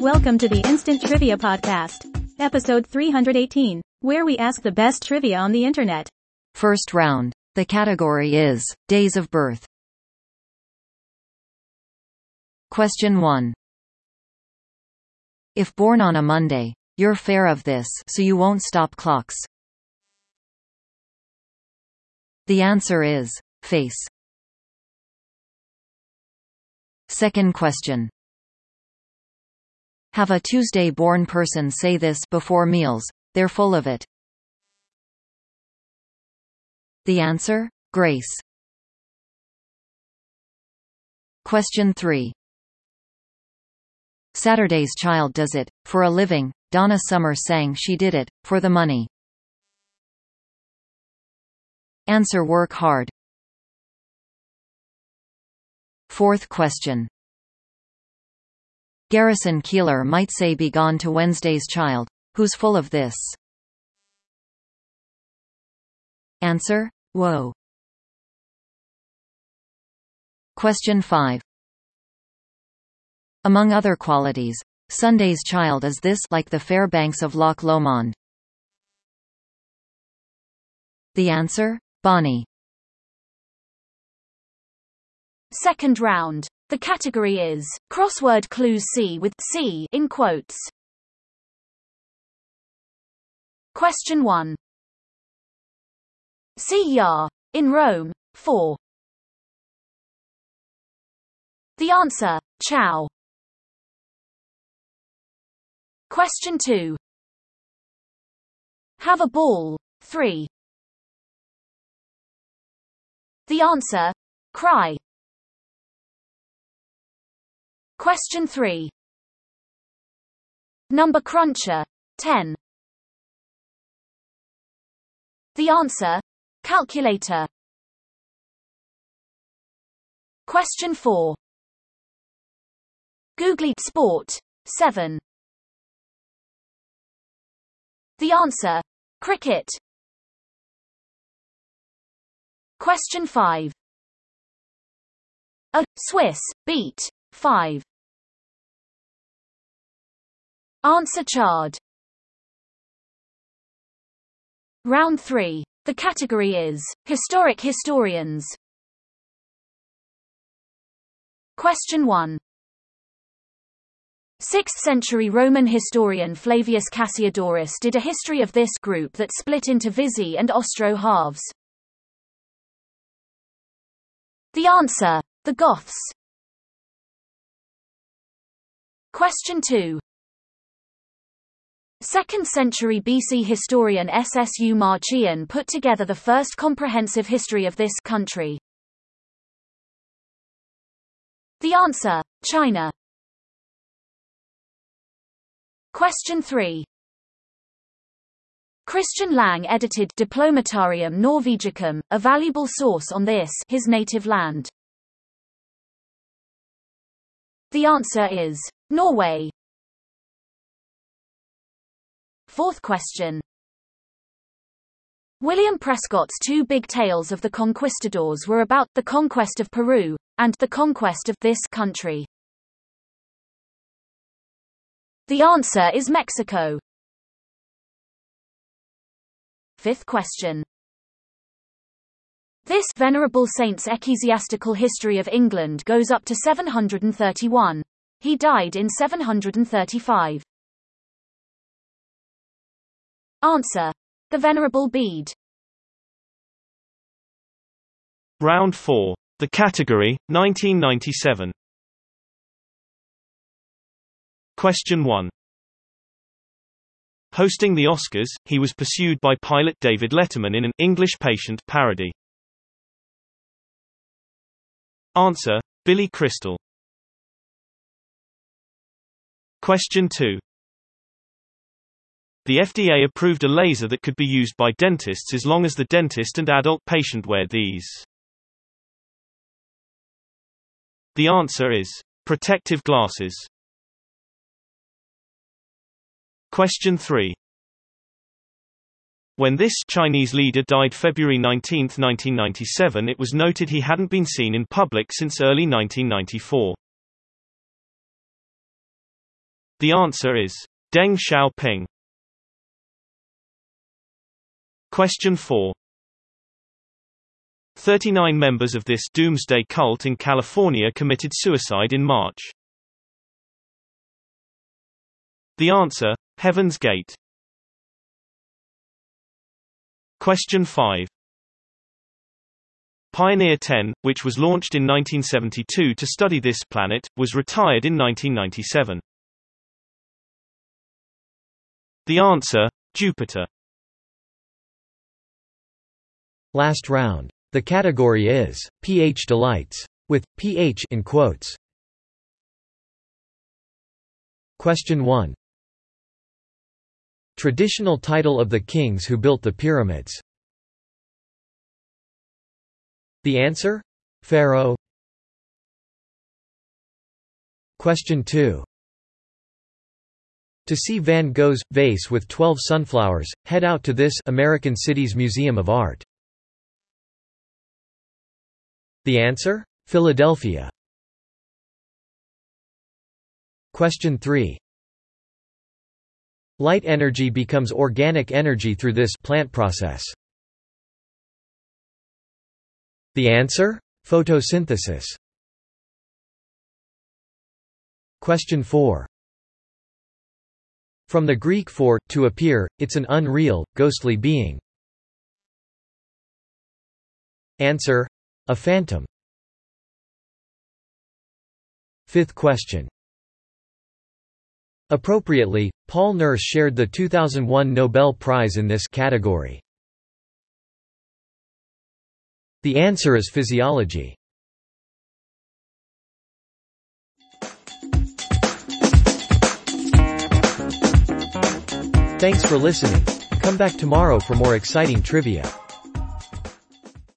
Welcome to the Instant Trivia Podcast, episode 318, where we ask the best trivia on the internet. First round. The category is days of birth. Question 1. If born on a Monday, you're fair of this, so you won't stop clocks. The answer is face. Second question. Have a Tuesday-born person say this before meals, they're full of it. The answer? Grace. Question 3. Saturday's Child does it, for a living, Donna Summer sang she did it, for the money. Answer work hard. Fourth question. Garrison Keillor might say be gone to Wednesday's child, who's full of this. Answer? Woe. Question 5. Among other qualities, Sunday's child is this like the fair banks of Loch Lomond. The answer? Bonnie. Second round. The category is crossword clues C with C in quotes. Question 1. See Yar in Rome 4. The answer Ciao. Question 2. Have a ball 3. The answer cry. Question 3. Number cruncher. 10. The answer. Calculator. Question 4. Googly sport. 7. The answer. Cricket. Question 5. A Swiss beet. 5. Answer chard. Round 3. The category is Historic Historians. Question 1. 6th century Roman historian Flavius Cassiodorus did a history of this group that split into Visi and Ostro halves. The answer. The Goths. Question 2. 2nd century BC historian Ssu-ma Ch'ien put together the first comprehensive history of this country. The answer. China. Question 3. Christian Lang edited Diplomatarium Norvegicum, a valuable source on this his native land. The answer is Norway. Fourth question. William Prescott's two big tales of the conquistadors were about the conquest of Peru and the conquest of this country. The answer is Mexico. Fifth question. This Venerable Saint's ecclesiastical history of England goes up to 731. He died in 735. Answer. The Venerable Bede. Round 4. The category, 1997. Question 1. Hosting the Oscars, he was pursued by pilot David Letterman in an English Patient parody. Answer. Billy Crystal. Question 2. The FDA approved a laser that could be used by dentists as long as the dentist and adult patient wear these. The answer is protective glasses. Question 3. When this Chinese leader died February 19, 1997 it was noted he hadn't been seen in public since early 1994. The answer is Deng Xiaoping. Question 4. 39 members of this doomsday cult in California committed suicide in March. The answer, Heaven's Gate. Question 5. Pioneer 10, which was launched in 1972 to study this planet, was retired in 1997. The answer, Jupiter. Last round. The category is pH delights with pH in quotes. Question 1. Traditional title of the kings who built the pyramids. The answer? Pharaoh. Question 2. To see Van Gogh's vase with 12 sunflowers, head out to this American City's Museum of Art. The answer? Philadelphia. Question 3. Light energy becomes organic energy through this plant process. The answer? Photosynthesis. Question 4. From the Greek for, to appear, it's an unreal, ghostly being. Answer. A phantom. Fifth question. Appropriately, Paul Nurse shared the 2001 Nobel Prize in this category. The answer is physiology. Thanks for listening. Come back tomorrow for more exciting trivia.